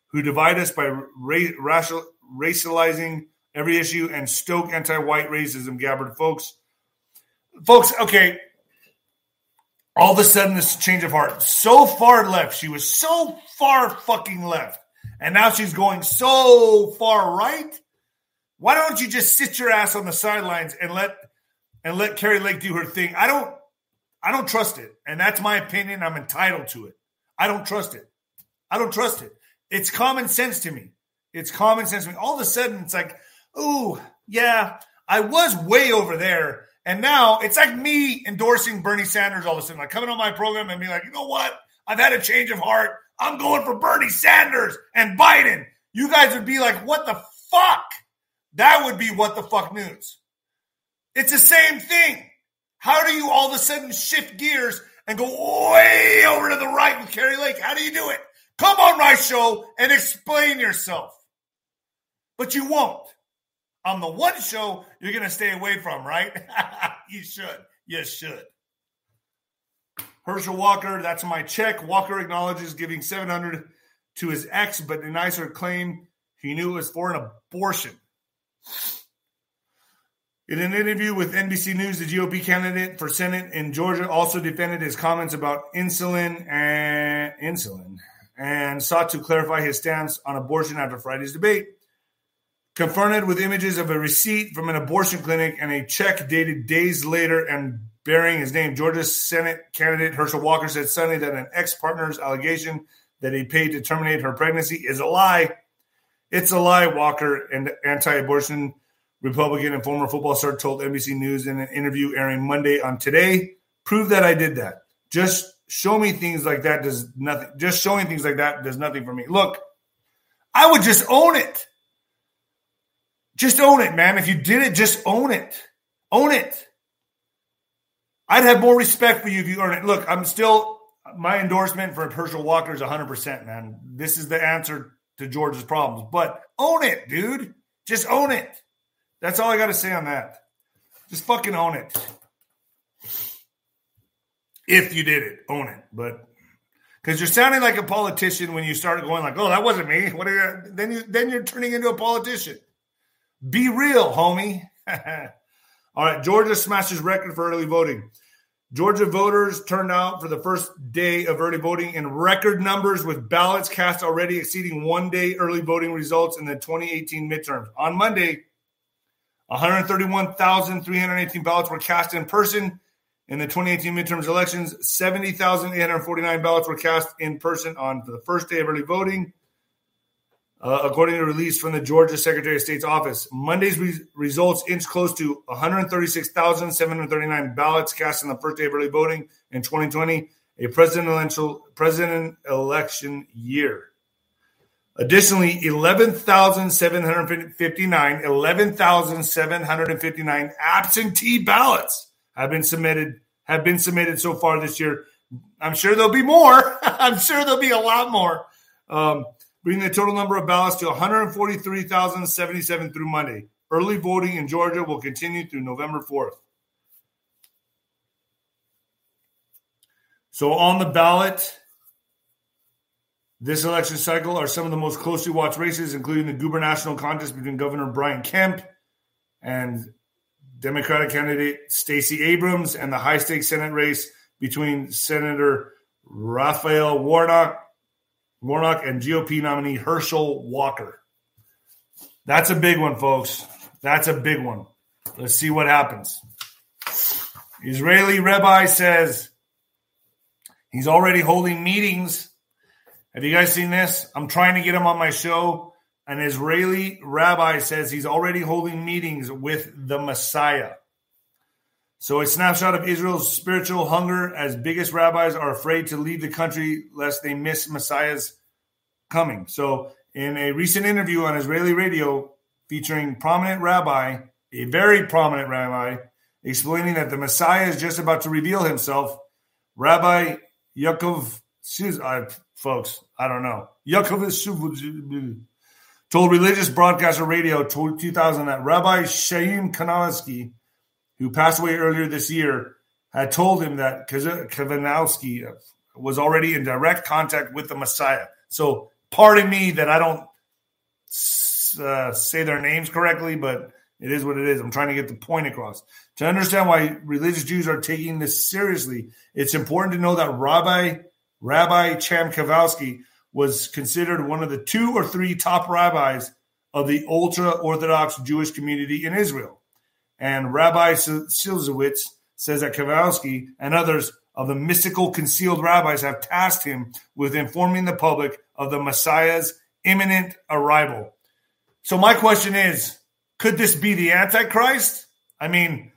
A: who divide us by ra- racial, racializing every issue and stoke anti-white racism, Gabbard folks. Folks, okay. All of a sudden, this change of heart. So far left. She was so far fucking left. And now she's going so far right. Why don't you just sit your ass on the sidelines and let and let Kari Lake do her thing? I don't I don't trust it. And that's my opinion. I'm entitled to it. I don't trust it. I don't trust it. It's common sense to me. It's common sense to me. All of a sudden, it's like, oh, yeah, I was way over there. And now it's like me endorsing Bernie Sanders all of a sudden, like coming on my program and be like, you know what? I've had a change of heart. I'm going for Bernie Sanders and Biden. You guys would be like, what the fuck? That would be what the fuck news. It's the same thing. How do you all of a sudden shift gears and go way over to the right with Kari Lake? How do you do it? Come on my show and explain yourself. But you won't. On the one show you're going to stay away from, right? you should. You should. Herschel Walker, that's my check. Walker acknowledges giving 700 to his ex, but denies her claim he knew it was for an abortion. In an interview with NBC News, the GOP candidate for Senate in Georgia also defended his comments about insulin and insulin and sought to clarify his stance on abortion after Friday's debate. Confronted with images of a receipt from an abortion clinic and a check dated days later and bearing his name, Georgia Senate candidate Herschel Walker said Sunday that an ex partner's allegation that he paid to terminate her pregnancy is a lie. It's a lie, Walker, an anti abortion Republican and former football star told NBC News in an interview airing Monday on Today. Prove that I did that. Just show me things like that does nothing. Just showing things like that does nothing for me. Look, I would just own it. Just own it, man. If you did it, just own it. Own it. I'd have more respect for you if you earn it. Look, I'm still my endorsement for Herschel Walker is 100%, man. This is the answer to George's problems. But own it, dude. Just own it. That's all I got to say on that. Just fucking own it. If you did it, own it. But because you're sounding like a politician when you start going like, "Oh, that wasn't me." What are you? Then you then you're turning into a politician. Be real, homie. All right, Georgia smashes record for early voting. Georgia voters turned out for the first day of early voting in record numbers with ballots cast already exceeding one day early voting results in the 2018 midterms. On Monday, 131,318 ballots were cast in person in the 2018 midterms elections. 70,849 ballots were cast in person on the first day of early voting. Uh, according to a release from the Georgia Secretary of State's office. Monday's re- results inch close to 136,739 ballots cast in the first day of early voting in 2020, a presidential president election year. Additionally, 11,759 11,759 absentee ballots have been submitted have been submitted so far this year. I'm sure there'll be more. I'm sure there'll be a lot more. Um, bringing the total number of ballots to 143,077 through Monday. Early voting in Georgia will continue through November 4th. So, on the ballot this election cycle are some of the most closely watched races, including the gubernatorial contest between Governor Brian Kemp and Democratic candidate Stacey Abrams, and the high stakes Senate race between Senator Raphael Warnock Warnock and GOP nominee Herschel Walker. That's a big one, folks. That's a big one. Let's see what happens. Israeli rabbi says he's already holding meetings. Have you guys seen this? I'm trying to get him on my show. An Israeli rabbi says he's already holding meetings with the Messiah. So, a snapshot of Israel's spiritual hunger as biggest rabbis are afraid to leave the country lest they miss Messiah's coming. So, in a recent interview on Israeli radio featuring prominent rabbi, a very prominent rabbi, explaining that the Messiah is just about to reveal himself, Rabbi Yaakov, uh, folks, I don't know, Yaakov told religious broadcaster radio 2000 that Rabbi Chaim Kanowski who passed away earlier this year, had told him that Kavanowski was already in direct contact with the Messiah. So, pardon me that I don't uh, say their names correctly, but it is what it is. I'm trying to get the point across. To understand why religious Jews are taking this seriously, it's important to know that Rabbi Rabbi Chaim Kowalski was considered one of the two or three top rabbis of the ultra Orthodox Jewish community in Israel. And Rabbi Silzowitz says that Kowalski and others of the mystical concealed rabbis have tasked him with informing the public of the Messiah's imminent arrival. So, my question is could this be the Antichrist? I mean,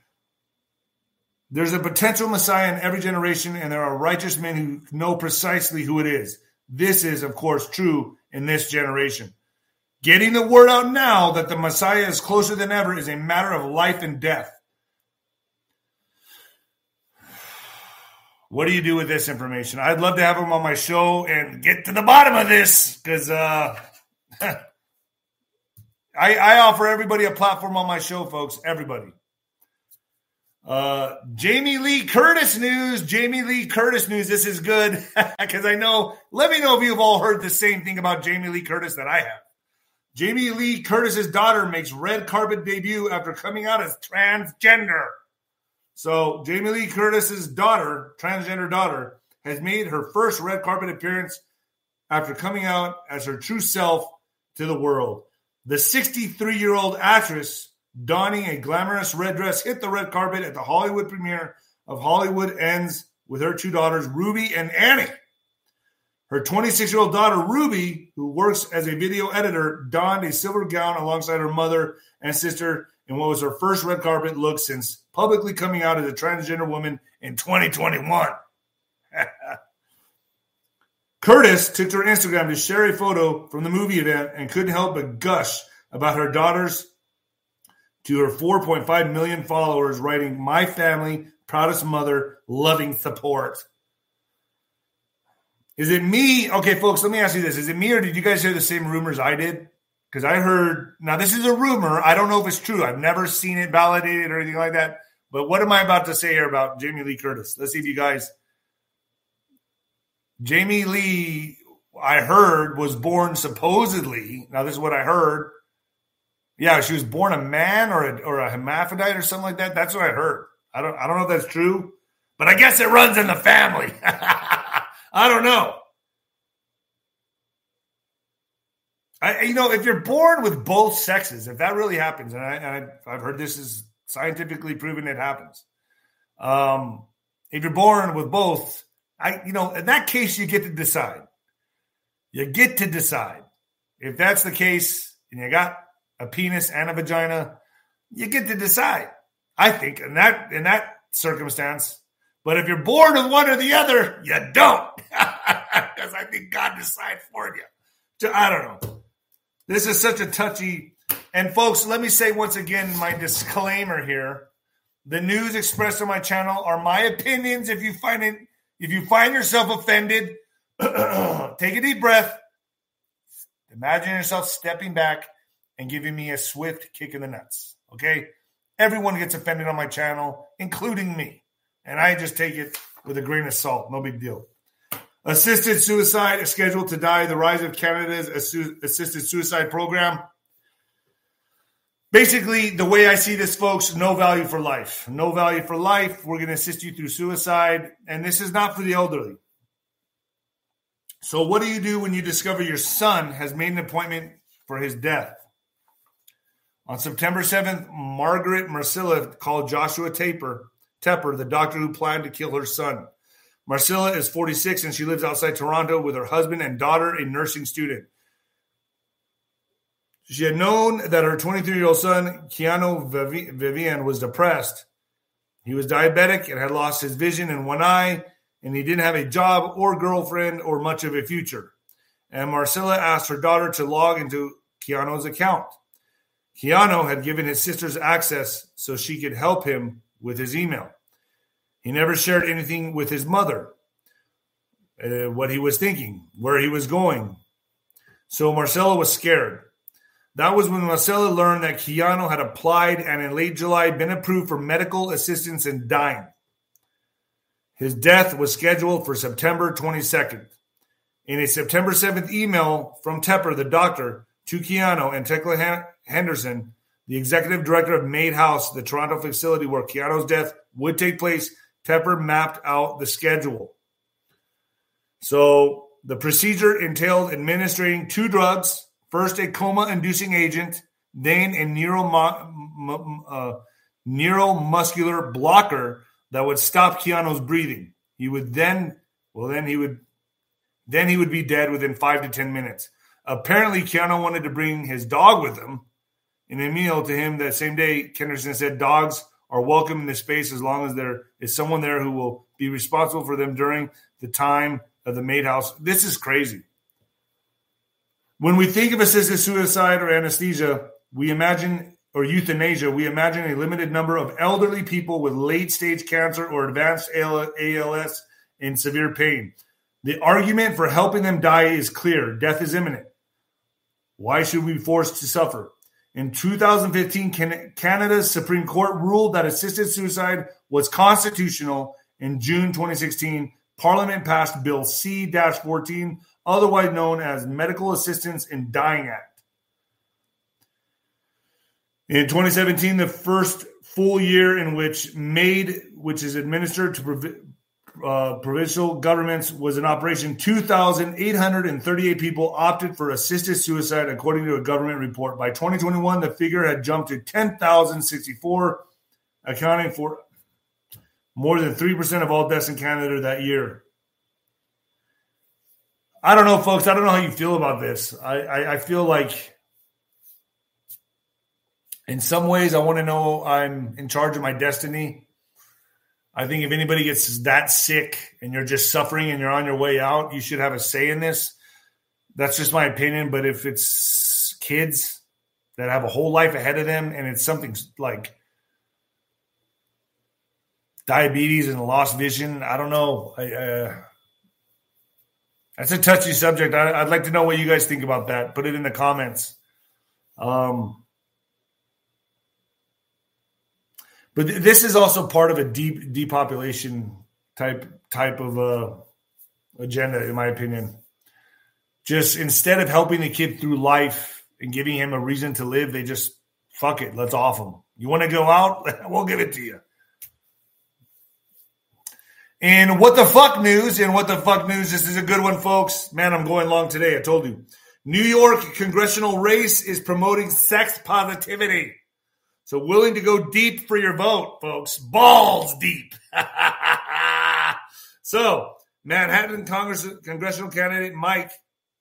A: there's a potential Messiah in every generation, and there are righteous men who know precisely who it is. This is, of course, true in this generation. Getting the word out now that the Messiah is closer than ever is a matter of life and death. What do you do with this information? I'd love to have him on my show and get to the bottom of this because uh, I, I offer everybody a platform on my show, folks. Everybody. Uh, Jamie Lee Curtis news. Jamie Lee Curtis news. This is good because I know. Let me know if you've all heard the same thing about Jamie Lee Curtis that I have. Jamie Lee Curtis's daughter makes red carpet debut after coming out as transgender. So Jamie Lee Curtis's daughter, transgender daughter, has made her first red carpet appearance after coming out as her true self to the world. The 63 year old actress, donning a glamorous red dress, hit the red carpet at the Hollywood premiere of Halloween Ends with her two daughters, Ruby and Annie. Her 26 year old daughter, Ruby, who works as a video editor, donned a silver gown alongside her mother and sister in what was her first red carpet look since publicly coming out as a transgender woman in 2021. Curtis took to her Instagram to share a photo from the movie event and couldn't help but gush about her daughter's to her 4.5 million followers, writing, My family, proudest mother, loving support. Is it me? Okay, folks, let me ask you this. Is it me or did you guys hear the same rumors I did? Because I heard, now this is a rumor. I don't know if it's true. I've never seen it validated or anything like that. But what am I about to say here about Jamie Lee Curtis? Let's see if you guys. Jamie Lee, I heard, was born supposedly. Now, this is what I heard. Yeah, she was born a man or a, or a hermaphrodite or something like that. That's what I heard. I don't I don't know if that's true, but I guess it runs in the family. I don't know. I, you know, if you're born with both sexes, if that really happens, and, I, have heard this is scientifically proven it happens. Um, if you're born with both, I, you know, in that case, you get to decide. You get to decide. If that's the case, and you got a penis and a vagina, you get to decide. I think in that in that circumstance. But if you're born with one or the other, you don't. Because I think God decides for you. I don't know. This is such a touchy. And folks, let me say once again my disclaimer here. The news expressed on my channel are my opinions. If you find it, if you find yourself offended, take a deep breath. Imagine yourself stepping back and giving me a swift kick in the nuts. Okay? Everyone gets offended on my channel, including me. And I just take it with a grain of salt. No big deal. Assisted suicide is scheduled to die. The rise of Canada's assisted suicide program. Basically, the way I see this, folks, no value for life. No value for life. We're going to assist you through suicide. And this is not for the elderly. So, what do you do when you discover your son has made an appointment for his death? On September 7th, Margaret Marsilla called Joshua Taper, Tepper, the doctor who planned to kill her son. Marcella is 46 and she lives outside Toronto with her husband and daughter, a nursing student. She had known that her 23 year old son, Keanu Vivian, was depressed. He was diabetic and had lost his vision in one eye, and he didn't have a job or girlfriend or much of a future. And Marcella asked her daughter to log into Keanu's account. Keanu had given his sisters access so she could help him with his email. He never shared anything with his mother, uh, what he was thinking, where he was going. So Marcella was scared. That was when Marcella learned that Keanu had applied and in late July been approved for medical assistance in dying. His death was scheduled for September 22nd. In a September 7th email from Tepper, the doctor, to Keanu and Tekla Henderson, the executive director of Maid House, the Toronto facility where Keanu's death would take place, Tepper mapped out the schedule. So the procedure entailed administering two drugs first, a coma inducing agent, then a neuro, uh, neuromuscular blocker that would stop Keanu's breathing. He would then, well, then he would, then he would be dead within five to 10 minutes. Apparently, Keanu wanted to bring his dog with him. In a meal to him that same day, Henderson said dogs are welcome in the space as long as there is someone there who will be responsible for them during the time of the Made House. This is crazy. When we think of assisted suicide or anesthesia, we imagine, or euthanasia, we imagine a limited number of elderly people with late stage cancer or advanced ALS in severe pain. The argument for helping them die is clear death is imminent. Why should we be forced to suffer? In 2015, Canada's Supreme Court ruled that assisted suicide was constitutional. In June 2016, Parliament passed Bill C 14, otherwise known as Medical Assistance in Dying Act. In 2017, the first full year in which MAID, which is administered to uh, provincial governments was in operation. 2,838 people opted for assisted suicide, according to a government report. By 2021, the figure had jumped to 10,064, accounting for more than 3% of all deaths in Canada that year. I don't know, folks. I don't know how you feel about this. I, I, I feel like, in some ways, I want to know I'm in charge of my destiny I think if anybody gets that sick and you're just suffering and you're on your way out, you should have a say in this. That's just my opinion. But if it's kids, that have a whole life ahead of them, and it's something like diabetes and lost vision. I don't know. I, uh, that's a touchy subject. I, would like to know what you guys think about that. Put it in the comments. Um, but th- this is also part of a deep depopulation type type of uh, agenda, in my opinion. Just instead of helping the kid through life and giving him a reason to live, they just fuck it, let's off him. You want to go out? we'll give it to you. And what the fuck news? And what the fuck news? This is a good one, folks. Man, I'm going long today. I told you. New York congressional race is promoting sex positivity. So willing to go deep for your vote, folks. Balls deep. so Manhattan Congress congressional candidate Mike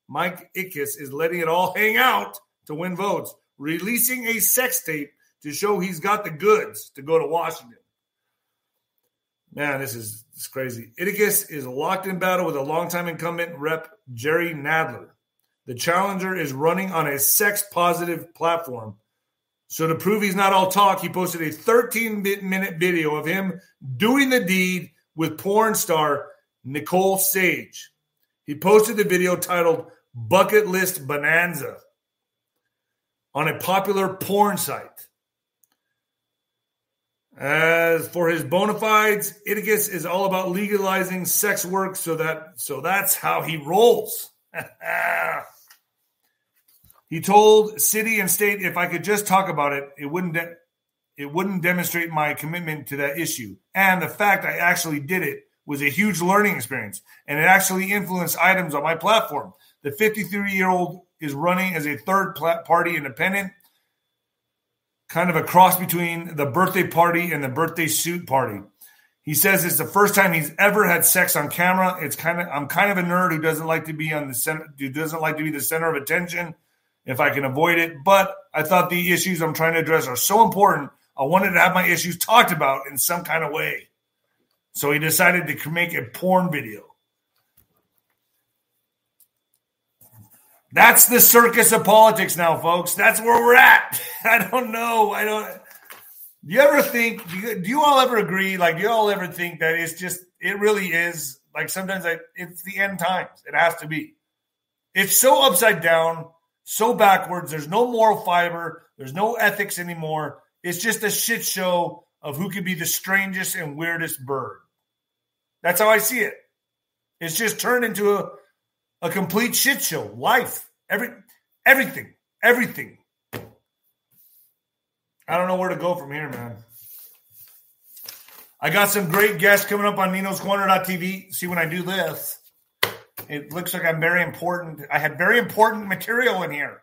A: Mike Itkis is letting it all hang out to win votes, releasing a sex tape to show he's got the goods to go to Washington. Man, this is, this is crazy. Itkis is locked in battle with a longtime incumbent rep, Jerry Nadler. The challenger is running on a sex positive platform. So, to prove he's not all talk, he posted a 13 minute video of him doing the deed with porn star Nicole Sage. He posted the video titled Bucket List Bonanza on a popular porn site. As for his bona fides, Iticus is all about legalizing sex work, so that so that's how he rolls. he told city and state, if I could just talk about it, it wouldn't de- it wouldn't demonstrate my commitment to that issue. And the fact I actually did it was a huge learning experience, and it actually influenced items on my platform. The 53 year old is running as a third party independent kind of a cross between the birthday party and the birthday suit party. He says it's the first time he's ever had sex on camera. It's kind of I'm kind of a nerd who doesn't like to be on the center, who doesn't like to be the center of attention if I can avoid it. But I thought the issues I'm trying to address are so important. I wanted to have my issues talked about in some kind of way. So he decided to make a porn video. That's the circus of politics now, folks. That's where we're at. I don't know. I don't. Do you ever think? Do you, do you all ever agree? Like, do you all ever think that it's just? It really is. Like sometimes I, it's the end times. It has to be. It's so upside down, so backwards. There's no moral fiber. There's no ethics anymore. It's just a shit show of who could be the strangest and weirdest bird. That's how I see it. It's just turned into a a complete shit show. Life, every, everything, everything. I don't know where to go from here, man. I got some great guests coming up on Nino's Corner.tv. See, when I do this, it looks like I'm very important. I had very important material in here.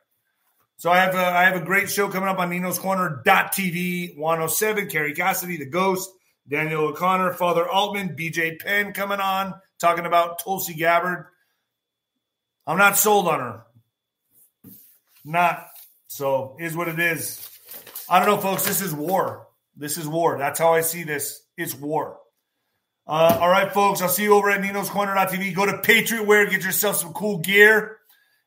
A: So I have a, I have a great show coming up on Nino's Corner TV 107, Kerry Cassidy, The Ghost, Daniel O'Connor, Father Altman, BJ Penn coming on, talking about Tulsi Gabbard. I'm not sold on her. Not. So is what it is. I don't know, folks. This is war. This is war. That's how I see this. It's war. Uh, all right, folks. I'll see you over at Nino's Corner.tv. Go to Patriot Wear, get yourself some cool gear.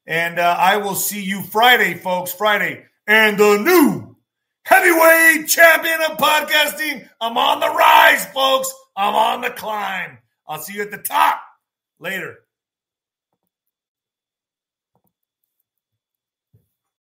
A: And uh, I will see you Friday, folks. Friday. And the new heavyweight champion of podcasting. I'm on the rise, folks. I'm on the climb. I'll see you at the top. Later.